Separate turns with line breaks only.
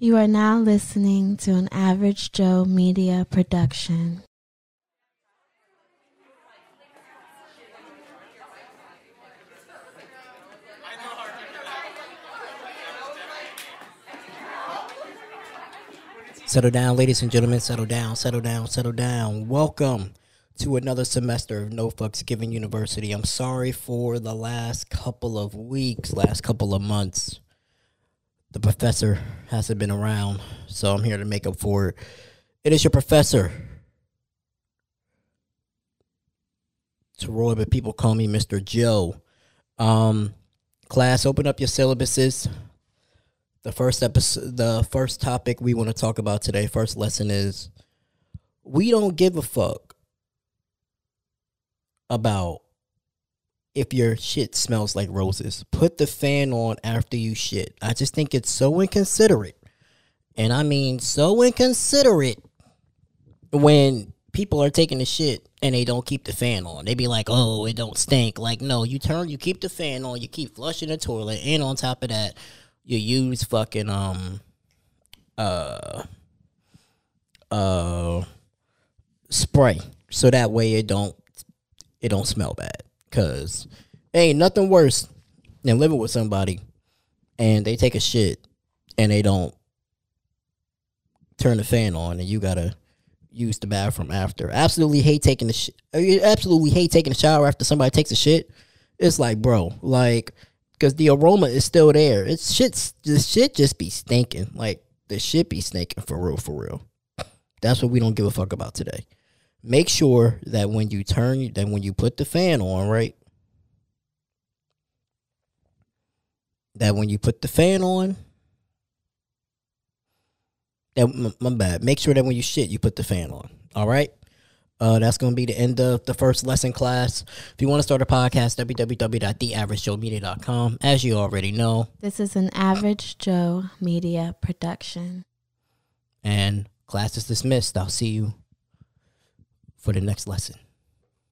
You are now listening to an Average Joe Media production.
Settle down, ladies and gentlemen. Settle down, settle down, settle down. Welcome to another semester of No Fucks Given University. I'm sorry for the last couple of weeks, last couple of months. The professor hasn't been around, so I'm here to make up for it. It is your professor. Roy, but people call me Mr. Joe. Um, class, open up your syllabuses. The first episode, the first topic we want to talk about today, first lesson is we don't give a fuck about if your shit smells like roses. Put the fan on after you shit. I just think it's so inconsiderate. And I mean so inconsiderate when people are taking the shit and they don't keep the fan on. They be like, "Oh, it don't stink." Like, no, you turn, you keep the fan on, you keep flushing the toilet, and on top of that, you use fucking um uh uh spray so that way it don't it don't smell bad cuz ain't nothing worse than living with somebody and they take a shit and they don't turn the fan on and you got to use the bathroom after. Absolutely hate taking the shit. Uh, absolutely hate taking a shower after somebody takes a shit. It's like, bro, like because the aroma is still there. It's shit's the shit just be stinking. Like the shit be stinking for real, for real. That's what we don't give a fuck about today. Make sure that when you turn, that when you put the fan on, right? That when you put the fan on, that my, bad. Make sure that when you shit, you put the fan on. All right. Uh, that's going to be the end of the first lesson class. If you want to start a podcast, www.theaveragejoemedia.com. As you already know,
This is an Average Joe Media production.
and class is dismissed. I'll see you for the next lesson.